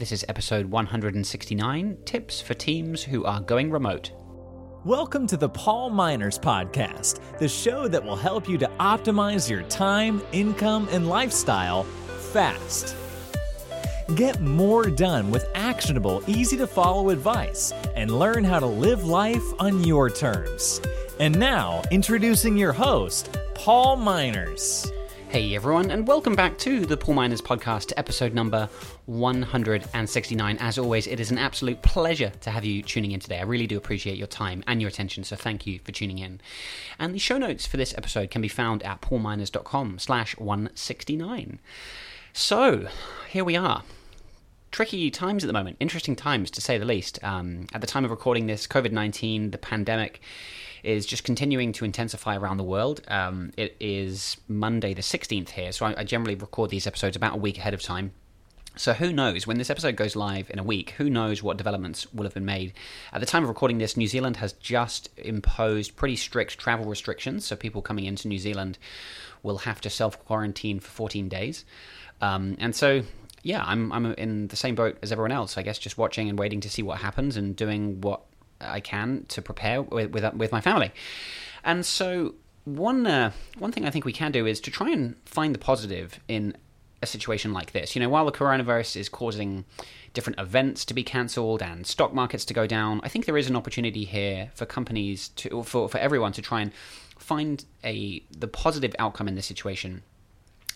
This is episode 169 Tips for Teams Who Are Going Remote. Welcome to the Paul Minors Podcast, the show that will help you to optimize your time, income, and lifestyle fast. Get more done with actionable, easy to follow advice and learn how to live life on your terms. And now, introducing your host, Paul Minors. Hey everyone, and welcome back to the Paul Minors Podcast, episode number 169. As always, it is an absolute pleasure to have you tuning in today. I really do appreciate your time and your attention, so thank you for tuning in. And the show notes for this episode can be found at paulminors.com slash 169. So, here we are tricky times at the moment, interesting times to say the least. Um, at the time of recording this, COVID 19, the pandemic, is just continuing to intensify around the world. Um, it is Monday the 16th here, so I, I generally record these episodes about a week ahead of time. So who knows when this episode goes live in a week? Who knows what developments will have been made? At the time of recording this, New Zealand has just imposed pretty strict travel restrictions. So people coming into New Zealand will have to self quarantine for 14 days. Um, and so yeah, I'm I'm in the same boat as everyone else. I guess just watching and waiting to see what happens and doing what I can to prepare with with, with my family. And so one uh, one thing I think we can do is to try and find the positive in a situation like this. You know, while the coronavirus is causing different events to be cancelled and stock markets to go down, I think there is an opportunity here for companies to for for everyone to try and find a the positive outcome in this situation.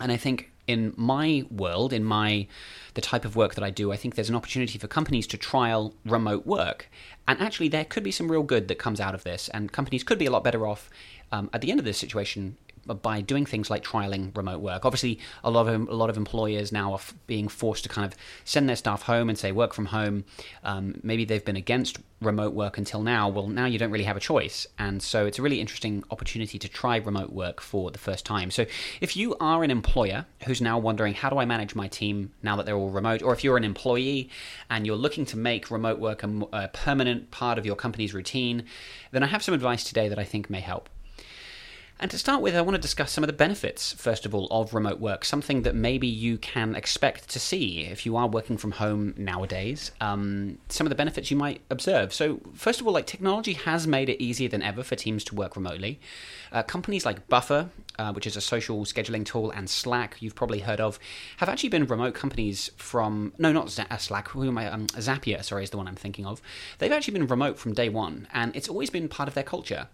And I think in my world, in my the type of work that I do, I think there's an opportunity for companies to trial remote work. And actually, there could be some real good that comes out of this, and companies could be a lot better off um, at the end of this situation by doing things like trialing remote work. Obviously, a lot of a lot of employers now are f- being forced to kind of send their staff home and say work from home. Um, maybe they've been against remote work until now. Well, now you don't really have a choice, and so it's a really interesting opportunity to try remote work for the first time. So, if you are an employer who's now wondering how do I manage my team now that they're all remote, or if you're an employee and you're looking to make remote work a, a permanent part of your company's routine, then I have some advice today that I think may help. And to start with, I want to discuss some of the benefits, first of all, of remote work, something that maybe you can expect to see if you are working from home nowadays, um, some of the benefits you might observe. So, first of all, like technology has made it easier than ever for teams to work remotely. Uh, companies like Buffer, uh, which is a social scheduling tool, and Slack, you've probably heard of, have actually been remote companies from, no, not Z- uh, Slack, who am I, um, Zapier, sorry, is the one I'm thinking of. They've actually been remote from day one, and it's always been part of their culture.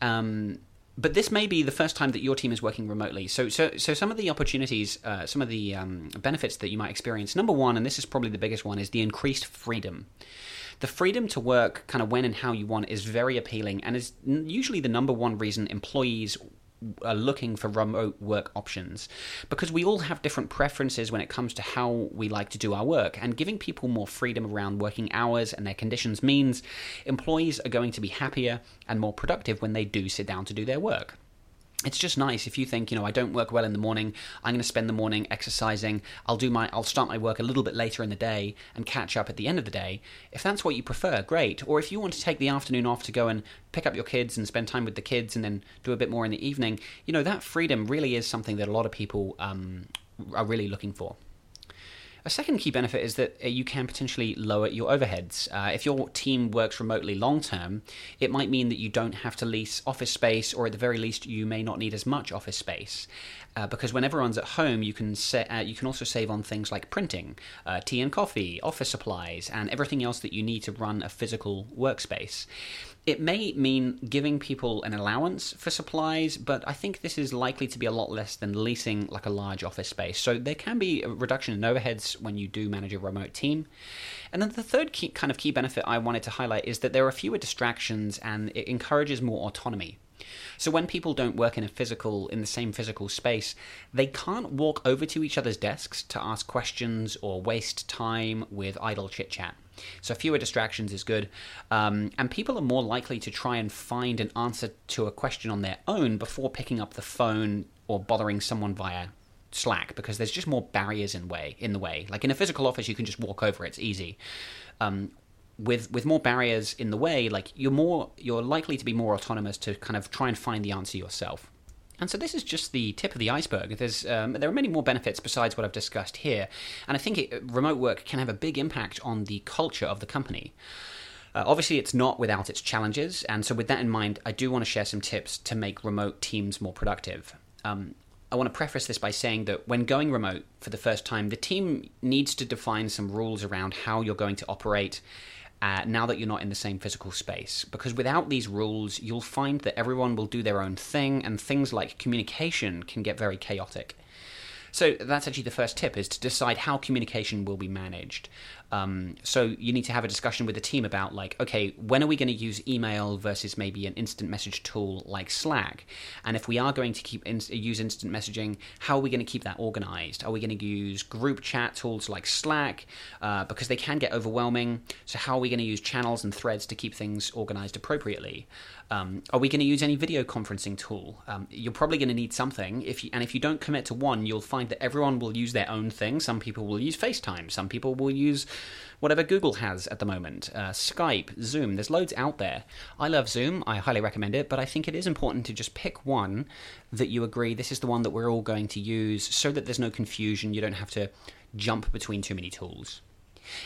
Um, but this may be the first time that your team is working remotely. So, so, so some of the opportunities, uh, some of the um, benefits that you might experience. Number one, and this is probably the biggest one, is the increased freedom. The freedom to work kind of when and how you want is very appealing, and is usually the number one reason employees are looking for remote work options. Because we all have different preferences when it comes to how we like to do our work and giving people more freedom around working hours and their conditions means employees are going to be happier and more productive when they do sit down to do their work it's just nice if you think you know i don't work well in the morning i'm going to spend the morning exercising i'll do my i'll start my work a little bit later in the day and catch up at the end of the day. If that's what you prefer great. Or if you want to take the afternoon off to go and pick up your kids and spend time with the kids and then do a bit more in the evening you know that freedom really is something that a lot of people um, are really looking for a second key benefit is that uh, you can potentially lower your overheads. Uh, if your team works remotely long term, it might mean that you don't have to lease office space, or at the very least, you may not need as much office space. Uh, because when everyone's at home, you can sa- uh, you can also save on things like printing, uh, tea and coffee, office supplies, and everything else that you need to run a physical workspace. It may mean giving people an allowance for supplies, but I think this is likely to be a lot less than leasing like a large office space. So there can be a reduction in overheads when you do manage a remote team. And then the third key, kind of key benefit I wanted to highlight is that there are fewer distractions and it encourages more autonomy. So when people don't work in a physical in the same physical space, they can't walk over to each other's desks to ask questions or waste time with idle chit chat. So fewer distractions is good, um, and people are more likely to try and find an answer to a question on their own before picking up the phone or bothering someone via Slack because there's just more barriers in way in the way. Like in a physical office, you can just walk over; it's easy. Um, with with more barriers in the way, like you're more you're likely to be more autonomous to kind of try and find the answer yourself. And so this is just the tip of the iceberg. There's um, there are many more benefits besides what I've discussed here, and I think it, remote work can have a big impact on the culture of the company. Uh, obviously, it's not without its challenges, and so with that in mind, I do want to share some tips to make remote teams more productive. Um, I want to preface this by saying that when going remote for the first time, the team needs to define some rules around how you're going to operate uh, now that you're not in the same physical space. Because without these rules, you'll find that everyone will do their own thing, and things like communication can get very chaotic. So that's actually the first tip: is to decide how communication will be managed. Um, so you need to have a discussion with the team about like, okay, when are we going to use email versus maybe an instant message tool like Slack? And if we are going to keep in, use instant messaging, how are we going to keep that organized? Are we going to use group chat tools like Slack uh, because they can get overwhelming? So how are we going to use channels and threads to keep things organized appropriately? Um, are we going to use any video conferencing tool? Um, you're probably going to need something. If you, and if you don't commit to one, you'll find that everyone will use their own thing. Some people will use FaceTime. Some people will use whatever Google has at the moment. Uh, Skype, Zoom, there's loads out there. I love Zoom, I highly recommend it, but I think it is important to just pick one that you agree this is the one that we're all going to use so that there's no confusion. You don't have to jump between too many tools.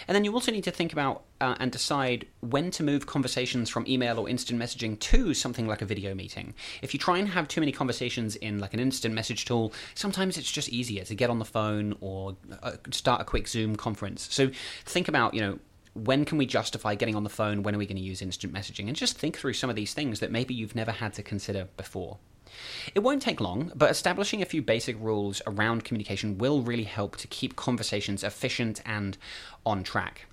And then you also need to think about uh, and decide when to move conversations from email or instant messaging to something like a video meeting. If you try and have too many conversations in like an instant message tool, sometimes it's just easier to get on the phone or uh, start a quick Zoom conference. So think about, you know, when can we justify getting on the phone? When are we going to use instant messaging? And just think through some of these things that maybe you've never had to consider before. It won't take long, but establishing a few basic rules around communication will really help to keep conversations efficient and on track.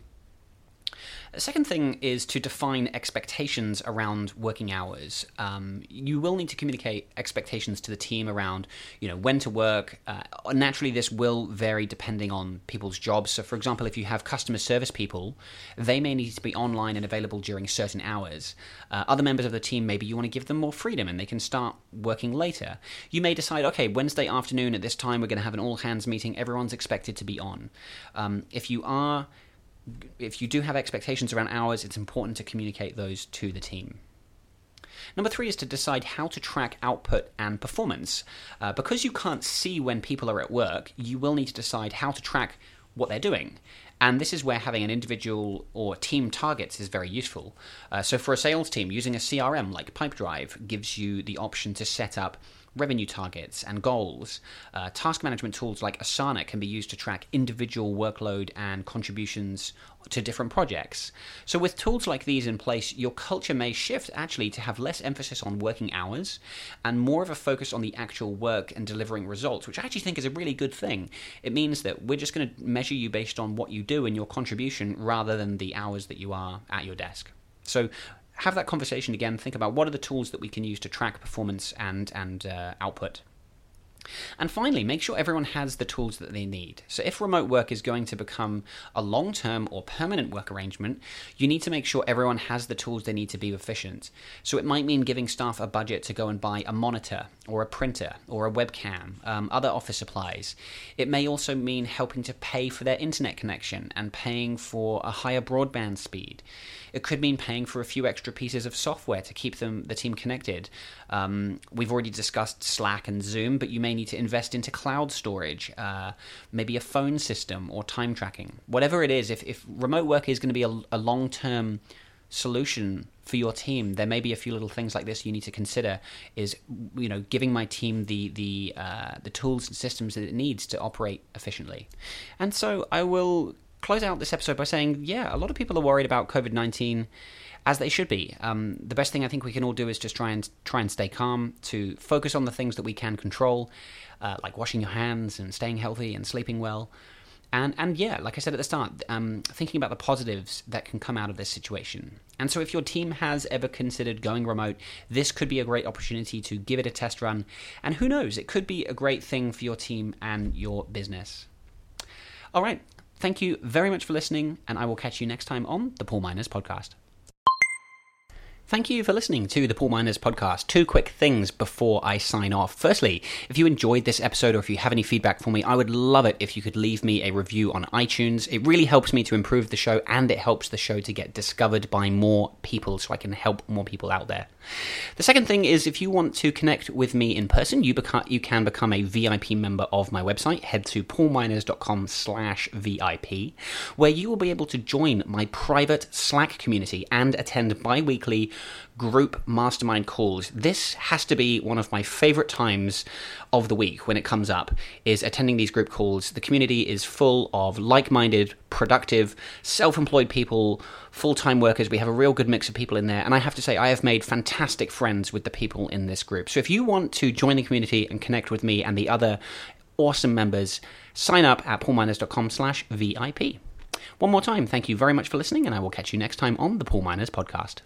The second thing is to define expectations around working hours. Um, you will need to communicate expectations to the team around, you know, when to work. Uh, naturally, this will vary depending on people's jobs. So, for example, if you have customer service people, they may need to be online and available during certain hours. Uh, other members of the team, maybe you want to give them more freedom and they can start working later. You may decide, okay, Wednesday afternoon at this time, we're going to have an all hands meeting. Everyone's expected to be on. Um, if you are if you do have expectations around hours, it's important to communicate those to the team. Number three is to decide how to track output and performance. Uh, because you can't see when people are at work, you will need to decide how to track what they're doing. And this is where having an individual or team targets is very useful. Uh, so, for a sales team, using a CRM like Pipedrive gives you the option to set up revenue targets and goals. Uh, task management tools like Asana can be used to track individual workload and contributions to different projects. So, with tools like these in place, your culture may shift actually to have less emphasis on working hours and more of a focus on the actual work and delivering results, which I actually think is a really good thing. It means that we're just going to measure you based on what you do and your contribution rather than the hours that you are at your desk. So, have that conversation again. Think about what are the tools that we can use to track performance and and uh, output. And finally, make sure everyone has the tools that they need. So, if remote work is going to become a long term or permanent work arrangement, you need to make sure everyone has the tools they need to be efficient. So, it might mean giving staff a budget to go and buy a monitor or a printer or a webcam, um, other office supplies. It may also mean helping to pay for their internet connection and paying for a higher broadband speed. It could mean paying for a few extra pieces of software to keep them the team connected. Um, we've already discussed Slack and Zoom, but you may need to invest into cloud storage, uh, maybe a phone system or time tracking. Whatever it is, if, if remote work is going to be a, a long term solution for your team there may be a few little things like this you need to consider is you know giving my team the the uh, the tools and systems that it needs to operate efficiently and so i will close out this episode by saying, yeah, a lot of people are worried about COVID nineteen, as they should be. Um, the best thing I think we can all do is just try and try and stay calm, to focus on the things that we can control, uh, like washing your hands and staying healthy and sleeping well. And, and yeah, like I said at the start, um, thinking about the positives that can come out of this situation. And so, if your team has ever considered going remote, this could be a great opportunity to give it a test run. And who knows, it could be a great thing for your team and your business. All right, Thank you very much for listening, and I will catch you next time on the Paul Minors Podcast. Thank you for listening to the Paul Minors podcast. Two quick things before I sign off. Firstly, if you enjoyed this episode or if you have any feedback for me, I would love it if you could leave me a review on iTunes. It really helps me to improve the show and it helps the show to get discovered by more people so I can help more people out there. The second thing is if you want to connect with me in person, you, beca- you can become a VIP member of my website. Head to paulminors.com slash VIP, where you will be able to join my private Slack community and attend bi-weekly group mastermind calls. This has to be one of my favorite times of the week when it comes up is attending these group calls. The community is full of like-minded, productive, self-employed people, full-time workers. We have a real good mix of people in there, and I have to say I have made fantastic friends with the people in this group. So if you want to join the community and connect with me and the other awesome members, sign up at paulminors.com slash VIP. One more time, thank you very much for listening, and I will catch you next time on the Paul Minors podcast.